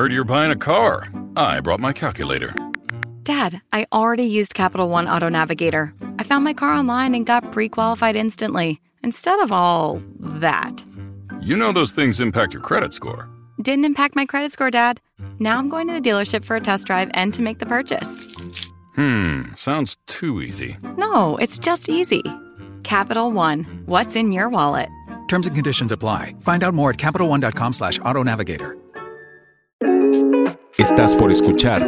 Heard you're buying a car. I brought my calculator. Dad, I already used Capital One Auto Navigator. I found my car online and got pre qualified instantly, instead of all that. You know those things impact your credit score. Didn't impact my credit score, Dad. Now I'm going to the dealership for a test drive and to make the purchase. Hmm, sounds too easy. No, it's just easy. Capital One, what's in your wallet? Terms and conditions apply. Find out more at CapitalOne.com slash AutoNavigator. Estás por escuchar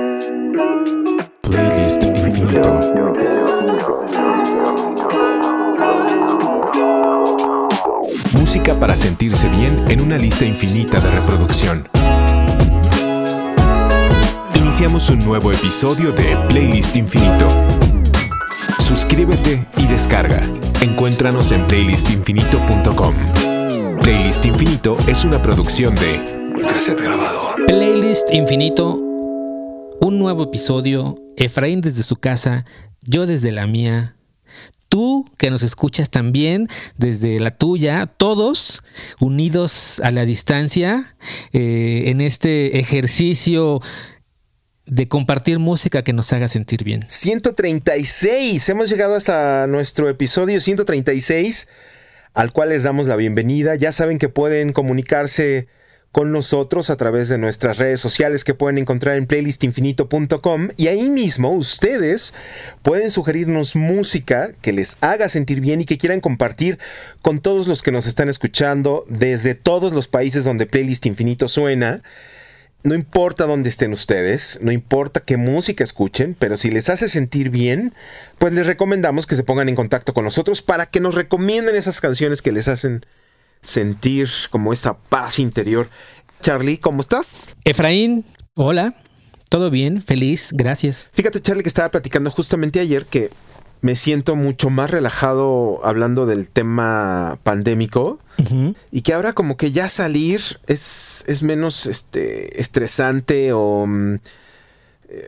Playlist Infinito. Música para sentirse bien en una lista infinita de reproducción. Iniciamos un nuevo episodio de Playlist Infinito. Suscríbete y descarga. Encuéntranos en playlistinfinito.com. Playlist Infinito es una producción de Cassette Grabado. Playlist Infinito, un nuevo episodio, Efraín desde su casa, yo desde la mía, tú que nos escuchas también desde la tuya, todos unidos a la distancia eh, en este ejercicio de compartir música que nos haga sentir bien. 136, hemos llegado hasta nuestro episodio 136, al cual les damos la bienvenida. Ya saben que pueden comunicarse con nosotros a través de nuestras redes sociales que pueden encontrar en playlistinfinito.com y ahí mismo ustedes pueden sugerirnos música que les haga sentir bien y que quieran compartir con todos los que nos están escuchando desde todos los países donde Playlist Infinito suena. No importa dónde estén ustedes, no importa qué música escuchen, pero si les hace sentir bien, pues les recomendamos que se pongan en contacto con nosotros para que nos recomienden esas canciones que les hacen como esa paz interior. Charlie, ¿cómo estás? Efraín, hola, todo bien, feliz, gracias. Fíjate, Charlie, que estaba platicando justamente ayer que me siento mucho más relajado hablando del tema pandémico y que ahora como que ya salir es, es menos este, estresante o... mm, eh,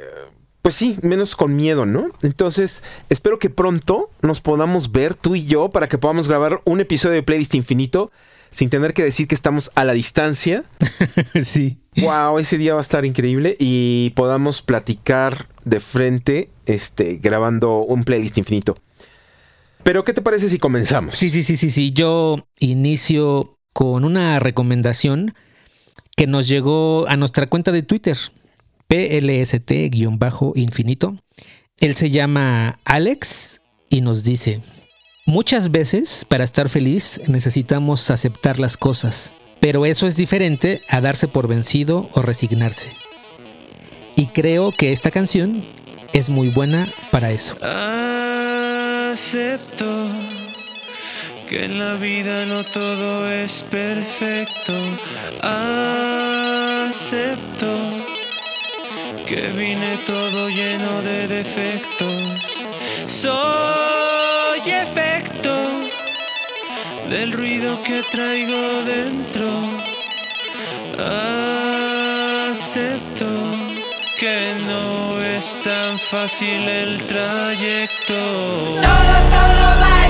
pues sí, menos con miedo, ¿no? Entonces, espero que pronto nos podamos ver tú y yo para que podamos grabar un episodio de Playlist Infinito sin tener que decir que estamos a la distancia. sí. Wow, ese día va a estar increíble y podamos platicar de frente, este, grabando un playlist infinito. Pero, ¿qué te parece si comenzamos? Sí, sí, sí, sí, sí. Yo inicio con una recomendación que nos llegó a nuestra cuenta de Twitter, PLST-infinito. Él se llama Alex y nos dice, muchas veces para estar feliz necesitamos aceptar las cosas, pero eso es diferente a darse por vencido o resignarse. Y creo que esta canción es muy buena para eso. Acepto que en la vida no todo es perfecto. Acepto que vine todo lleno de defectos. Soy efecto del ruido que traigo dentro. Acepto que no es tan fácil el trayecto. Todo, todo va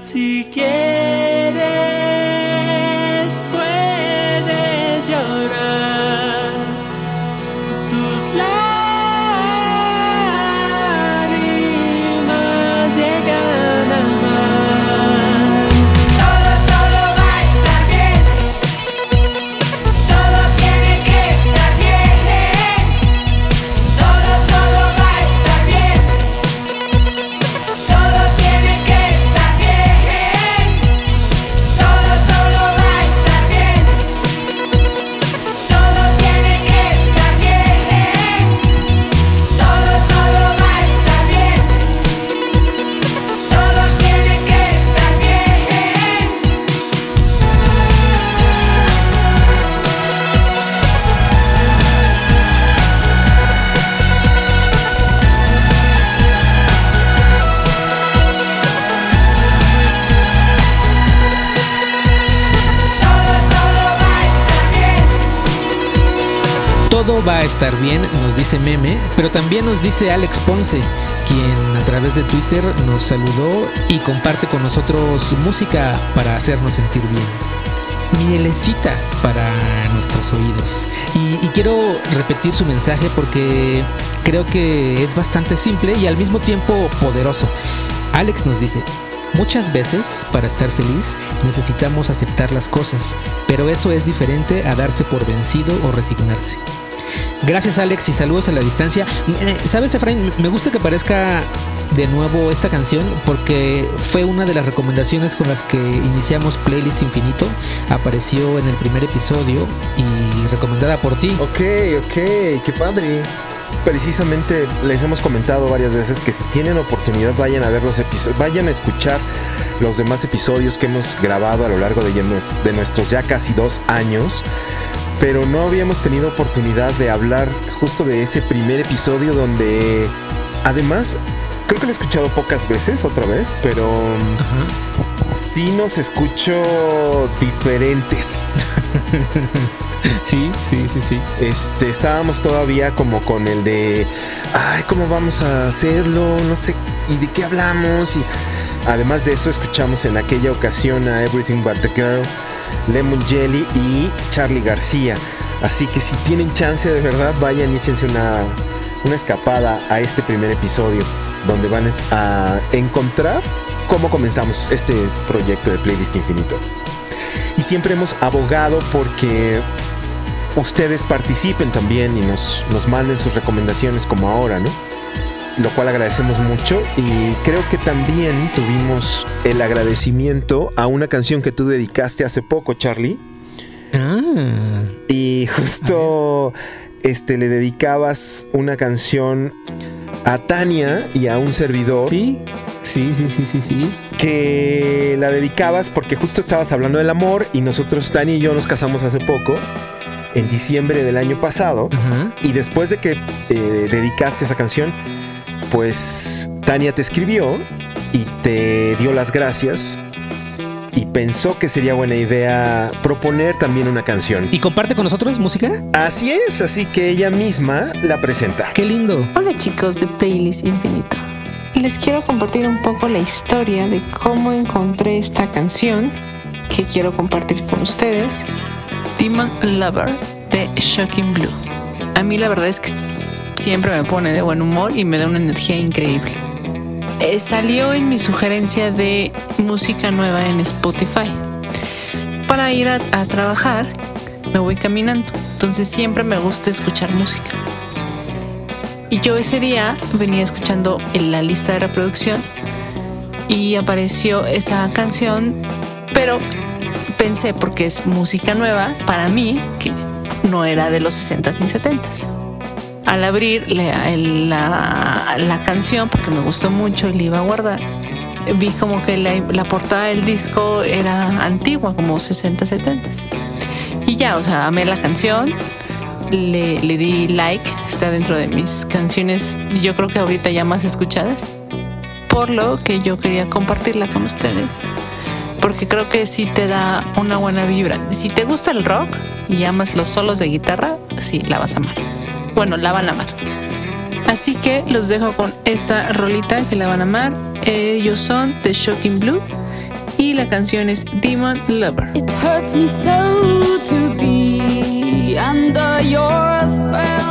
si quieres. Va a estar bien, nos dice Meme, pero también nos dice Alex Ponce, quien a través de Twitter nos saludó y comparte con nosotros música para hacernos sentir bien. Mielecita para nuestros oídos. Y, y quiero repetir su mensaje porque creo que es bastante simple y al mismo tiempo poderoso. Alex nos dice, Muchas veces, para estar feliz, necesitamos aceptar las cosas, pero eso es diferente a darse por vencido o resignarse. Gracias Alex y saludos a la distancia. Eh, ¿Sabes, Efraín? Me gusta que aparezca de nuevo esta canción porque fue una de las recomendaciones con las que iniciamos Playlist Infinito. Apareció en el primer episodio y recomendada por ti. Ok, ok, qué padre. Precisamente les hemos comentado varias veces que si tienen oportunidad vayan a ver los episodios, vayan a escuchar los demás episodios que hemos grabado a lo largo de, de nuestros ya casi dos años. Pero no habíamos tenido oportunidad de hablar justo de ese primer episodio donde además creo que lo he escuchado pocas veces otra vez, pero sí nos escucho diferentes. Sí, sí, sí, sí. Este, estábamos todavía como con el de, ay, ¿cómo vamos a hacerlo? No sé, ¿y de qué hablamos? Y además de eso, escuchamos en aquella ocasión a Everything But the Girl, Lemon Jelly y Charlie García. Así que si tienen chance de verdad, vayan y échense una, una escapada a este primer episodio, donde van a encontrar cómo comenzamos este proyecto de Playlist Infinito. Y siempre hemos abogado porque ustedes participen también y nos, nos manden sus recomendaciones como ahora, ¿no? Lo cual agradecemos mucho y creo que también tuvimos el agradecimiento a una canción que tú dedicaste hace poco, Charlie. Ah. Y justo este le dedicabas una canción a Tania y a un servidor. Sí, sí, sí, sí, sí, sí. Que la dedicabas porque justo estabas hablando del amor y nosotros, Tania y yo, nos casamos hace poco en diciembre del año pasado. Y después de que eh, dedicaste esa canción, pues Tania te escribió y te dio las gracias. Y pensó que sería buena idea proponer también una canción. ¿Y comparte con nosotros música? Así es, así que ella misma la presenta. ¡Qué lindo! Hola chicos de Playlist Infinito. Les quiero compartir un poco la historia de cómo encontré esta canción que quiero compartir con ustedes Demon Lover de Shocking Blue. A mí la verdad es que siempre me pone de buen humor y me da una energía increíble. Eh, salió en mi sugerencia de música nueva en Spotify. Para ir a, a trabajar me voy caminando, entonces siempre me gusta escuchar música. Y yo ese día venía escuchando en la lista de reproducción y apareció esa canción, pero pensé, porque es música nueva, para mí, que no era de los 60s ni 70s. Al abrir la, la, canción, porque me gustó mucho y la iba a guardar, vi como que la, la portada del disco era antigua, como 60, 70. Y ya, o sea, amé la canción, le, le, di like, está dentro de mis canciones, yo creo que ahorita ya más escuchadas, por lo que yo quería compartirla con ustedes, porque creo que sí te da una buena vibra. Si te gusta el rock y amas los solos de guitarra, sí, la vas a amar. Bueno, la van a amar. Así que los dejo con esta rolita que la van a amar. Ellos son The Shocking Blue y la canción es Demon Lover. It hurts me so to be under your spell.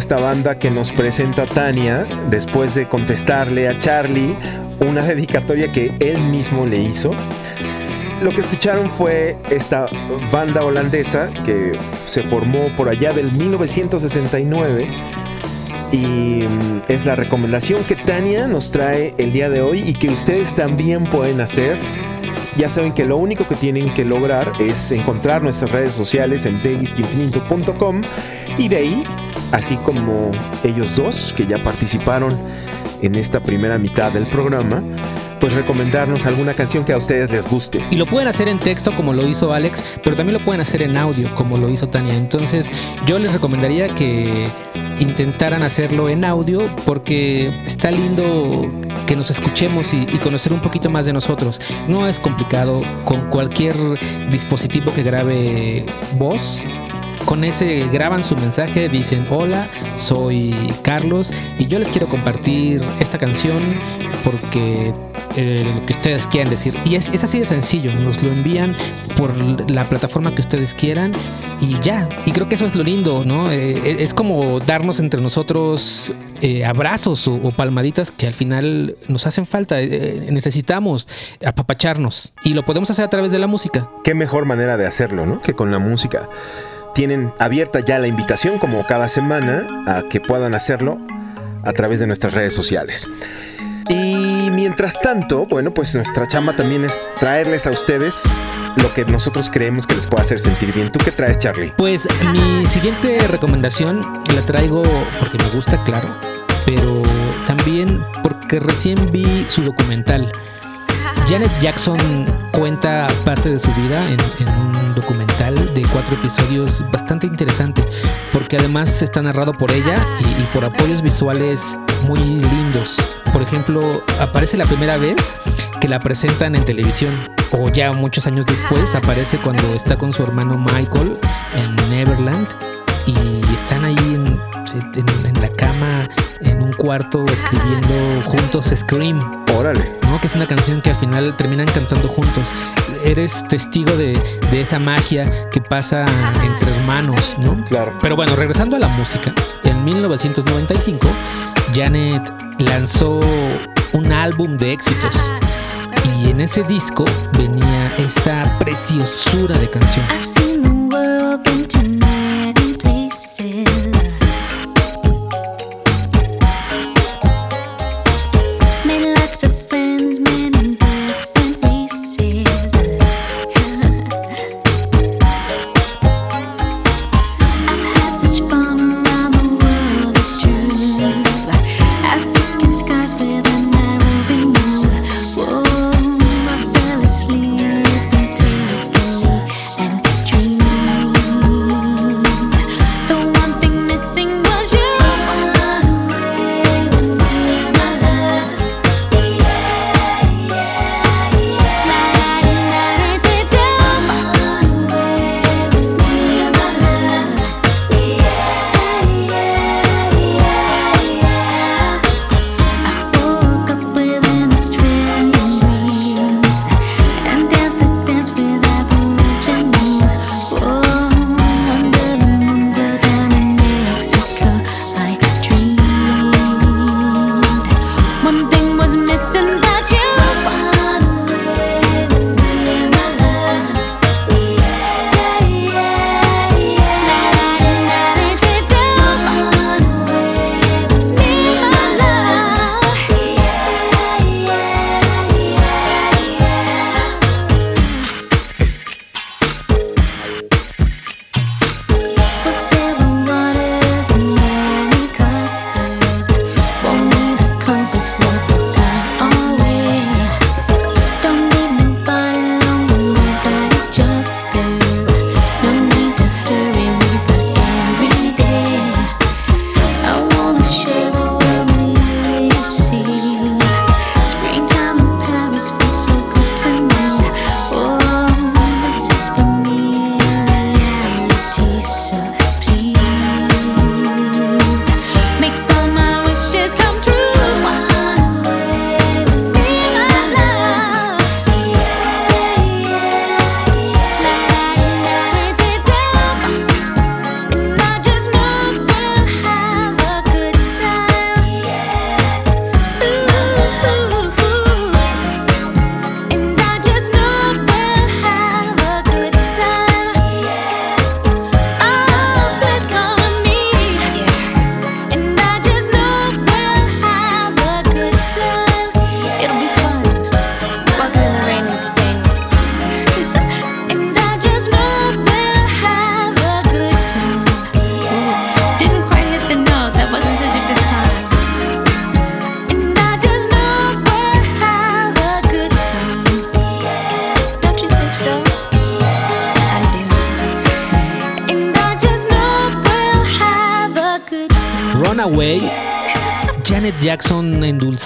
Esta banda que nos presenta Tania después de contestarle a Charlie una dedicatoria que él mismo le hizo. Lo que escucharon fue esta banda holandesa que se formó por allá del 1969 y mm, es la recomendación que Tania nos trae el día de hoy y que ustedes también pueden hacer. Ya saben que lo único que tienen que lograr es encontrar nuestras redes sociales en playlistinfinito.com y de ahí, así como ellos dos que ya participaron en esta primera mitad del programa, pues recomendarnos alguna canción que a ustedes les guste. Y lo pueden hacer en texto como lo hizo Alex, pero también lo pueden hacer en audio como lo hizo Tania. Entonces yo les recomendaría que intentaran hacerlo en audio porque está lindo que nos escuchemos y, y conocer un poquito más de nosotros. No es complicado con cualquier dispositivo que grabe voz. Con ese graban su mensaje, dicen hola, soy Carlos y yo les quiero compartir esta canción porque eh, lo que ustedes quieran decir. Y es, es así de sencillo, nos lo envían por la plataforma que ustedes quieran y ya. Y creo que eso es lo lindo, ¿no? Eh, es como darnos entre nosotros eh, abrazos o, o palmaditas que al final nos hacen falta. Necesitamos apapacharnos y lo podemos hacer a través de la música. Qué mejor manera de hacerlo, ¿no? Que con la música. Tienen abierta ya la invitación, como cada semana, a que puedan hacerlo a través de nuestras redes sociales. Y mientras tanto, bueno, pues nuestra chamba también es traerles a ustedes lo que nosotros creemos que les puede hacer sentir bien. ¿Tú qué traes, Charlie? Pues mi siguiente recomendación la traigo porque me gusta, claro, pero también porque recién vi su documental. Janet Jackson cuenta parte de su vida en, un documental de cuatro episodios bastante interesante, porque además está narrado por ella y, y por apoyos visuales muy lindos. Por ejemplo, aparece la primera vez que la presentan en televisión, o ya muchos años después aparece cuando está con su hermano Michael en Neverland y están ahí en, en- en la cama, en un cuarto, escribiendo juntos Scream. Órale. ¿no? Que es una canción que al final terminan cantando juntos. Eres testigo de, de esa magia que pasa entre hermanos, ¿no? Claro. Pero bueno, regresando a la música, en 1995, Janet lanzó un álbum de éxitos. Y en ese disco venía esta preciosura de canción.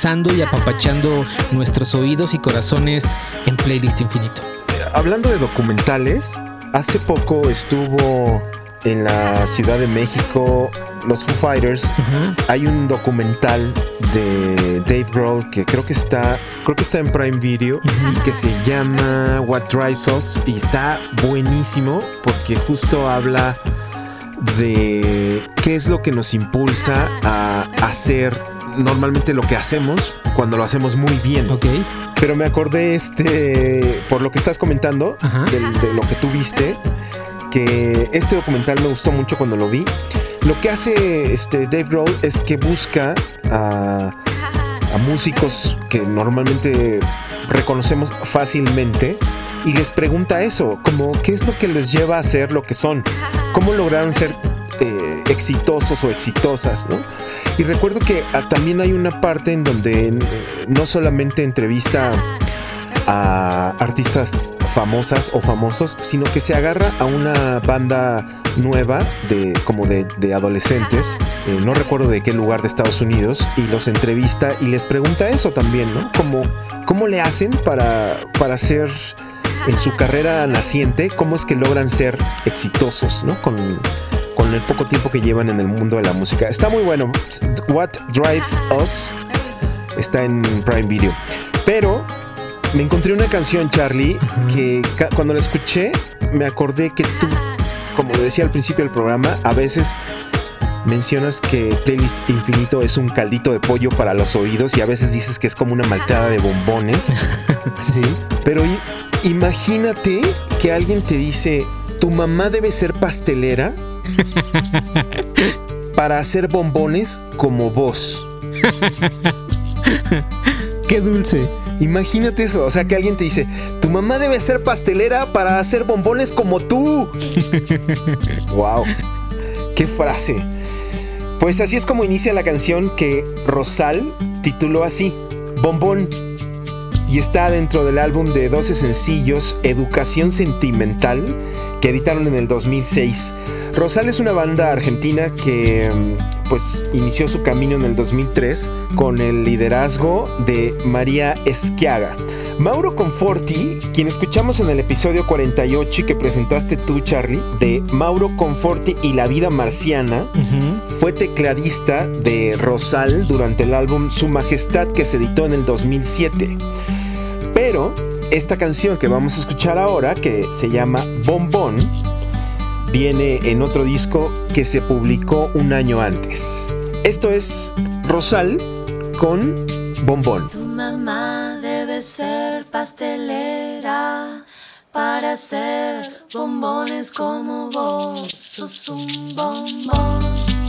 Endulzando y apapachando nuestros oídos y corazones en playlist infinito. Hablando de documentales, hace poco estuvo en la Ciudad de México los Foo Fighters. Hay un documental de Dave Grohl que creo que está, creo que está en Prime Video y que se llama What Drives Us y está buenísimo porque justo habla de qué es lo que nos impulsa a hacer normalmente lo que hacemos cuando lo hacemos muy bien. Ok. Pero me acordé, este, por lo que estás comentando, de, lo que tú viste, que este documental me gustó mucho cuando lo vi. Lo que hace este Dave Grohl es que busca a, a músicos que normalmente reconocemos fácilmente y les pregunta eso, como qué es lo que les lleva a ser lo que son, cómo lograron ser exitosos o exitosas, ¿no? Y recuerdo que ah, también hay una parte en donde eh, no solamente entrevista a artistas famosas o famosos, sino que se agarra a una banda nueva de como de, adolescentes, eh, no recuerdo de qué lugar de Estados Unidos, y los entrevista y les pregunta eso también, ¿no? Como, ¿Cómo le hacen para, para ser en su carrera naciente, cómo es que logran ser exitosos, ¿no? Con el poco tiempo que llevan en el mundo de la música. Está muy bueno. What Drives Us está en Prime Video. Pero me encontré una canción, Charlie, que cuando la escuché me acordé que tú, como decía al principio del programa, a veces mencionas que Playlist Infinito es un caldito de pollo para los oídos y a veces dices que es como una malteada de bombones. Sí. Pero imagínate que alguien te dice, tu mamá debe ser pastelera para hacer bombones como vos. Qué dulce. Imagínate eso, o sea que alguien te dice, tu mamá debe ser pastelera para hacer bombones como tú. wow, qué frase. Pues así es como inicia la canción que Rosal tituló así, Bombón. Y está dentro del álbum de 12 sencillos Educación Sentimental que editaron en el 2006. Rosal es una banda argentina que mm, pues inició su camino en el 2003 con el liderazgo de María Esquiaga. Mauro Conforti, quien escuchamos en el episodio 48 y que presentaste tú, Charlie, de Mauro Conforti y la vida marciana, fue tecladista de Rosal durante el álbum Su Majestad que se editó en el 2007. Pero esta canción que vamos a escuchar ahora, que se llama Bombón, viene en otro disco que se publicó un año antes. Esto es Rosal con Bombón. Tu mamá debe ser pastelera para hacer bombones como vos. Sos un bombón.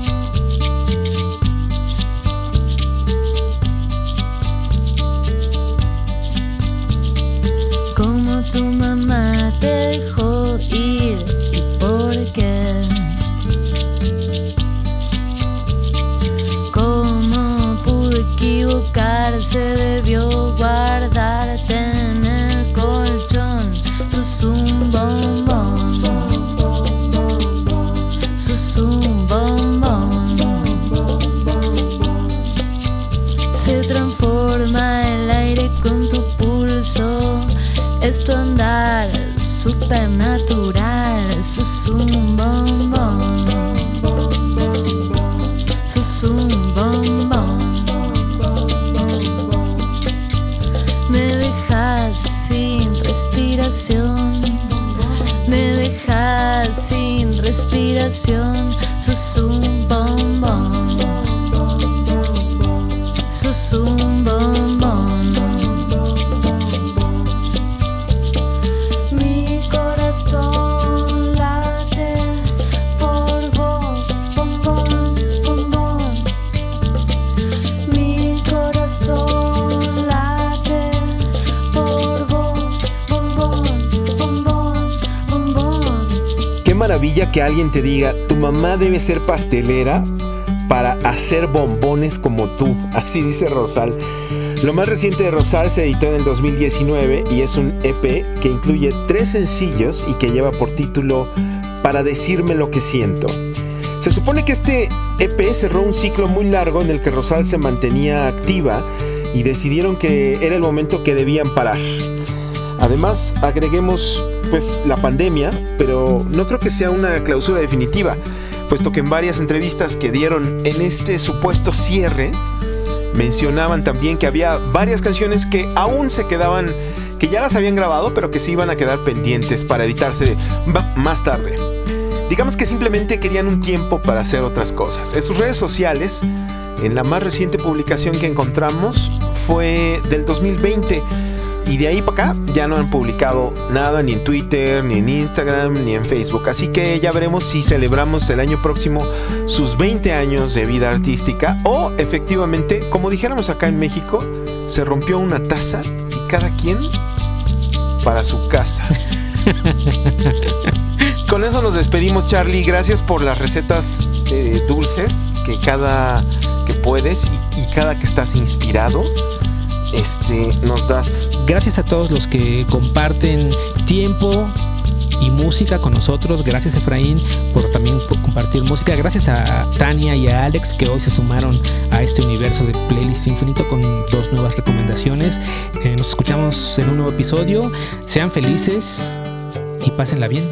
Tu mamá te dejó ir y por qué. ¿Cómo pudo equivocarse? Debió guardarte en el colchón. Sos un Es tu andar supernatural. Sos un bombón. Sos un bombón. Me dejas sin respiración. Me dejas sin respiración. Sos un bombón. Sos un bombón. Que alguien te diga, tu mamá debe ser pastelera para hacer bombones como tú. Así dice Rosal. Lo más reciente de Rosal se editó en el 2019 y es un EP que incluye tres sencillos y que lleva por título Para decirme lo que siento. Se supone que este EP cerró un ciclo muy largo en el que Rosal se mantenía activa y decidieron que era el momento que debían parar. Además, agreguemos pues la pandemia, pero no creo que sea una clausura definitiva, puesto que en varias entrevistas que dieron en este supuesto cierre, mencionaban también que había varias canciones que aún se quedaban, que ya las habían grabado, pero que se iban a quedar pendientes para editarse más tarde. Digamos que simplemente querían un tiempo para hacer otras cosas. En sus redes sociales, en la más reciente publicación que encontramos, fue del 2020, Y de ahí para acá ya no han publicado nada ni en Twitter, ni en Instagram, ni en Facebook. Así que ya veremos si celebramos el año próximo sus 20 años de vida artística o efectivamente, como dijéramos acá en México, se rompió una taza y cada quien para su casa. Con eso nos despedimos, Charlie. Gracias por las recetas eh, dulces que cada que puedes y, y cada que estás inspirado, este, nos das. Gracias a todos los que comparten tiempo y música con nosotros. Gracias Efraín por también por compartir música. Gracias a Tania y a Alex que hoy se sumaron a este universo de Playlist Infinito con dos nuevas recomendaciones. Eh, nos escuchamos en un nuevo episodio. Sean felices y pásenla bien.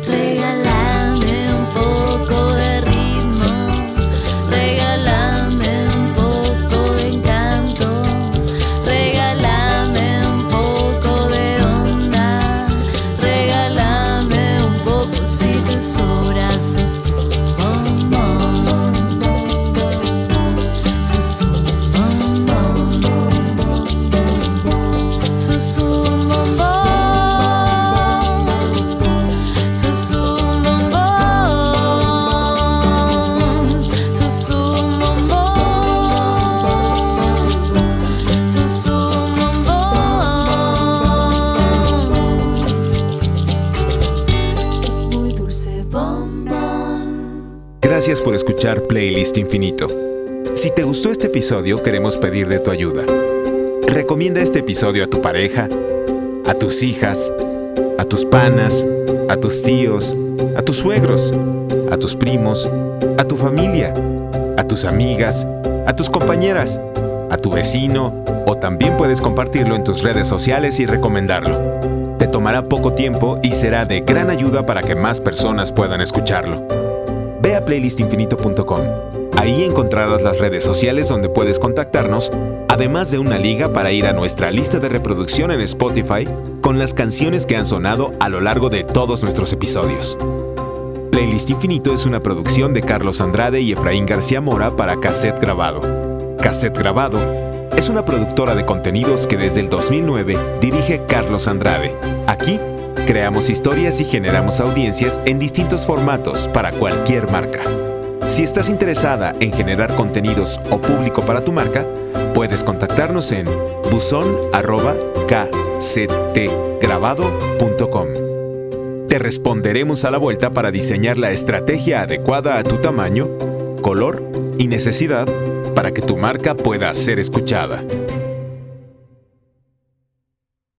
Gracias por escuchar Playlist Infinito. Si te gustó este episodio, queremos pedirle tu ayuda. Recomienda este episodio a tu pareja, a tus hijas, a tus panas, a tus tíos, a tus suegros, a tus primos, a tu familia, a tus amigas, a tus compañeras, a tu vecino o también puedes compartirlo en tus redes sociales y recomendarlo. Te tomará poco tiempo y será de gran ayuda para que más personas puedan escucharlo. Playlistinfinito.com. Ahí encontrarás las redes sociales donde puedes contactarnos, además de una liga para ir a nuestra lista de reproducción en Spotify con las canciones que han sonado a lo largo de todos nuestros episodios. Playlist Infinito es una producción de Carlos Andrade y Efraín García Mora para Cassette Grabado. Cassette Grabado es una productora de contenidos que desde el 2009 dirige Carlos Andrade. Aquí creamos historias y generamos audiencias en distintos formatos para cualquier marca. Si estás interesada en generar contenidos o público para tu marca, puedes contactarnos en buzón@kctgrabado.com. Te responderemos a la vuelta para diseñar la estrategia adecuada a tu tamaño, color y necesidad para que tu marca pueda ser escuchada.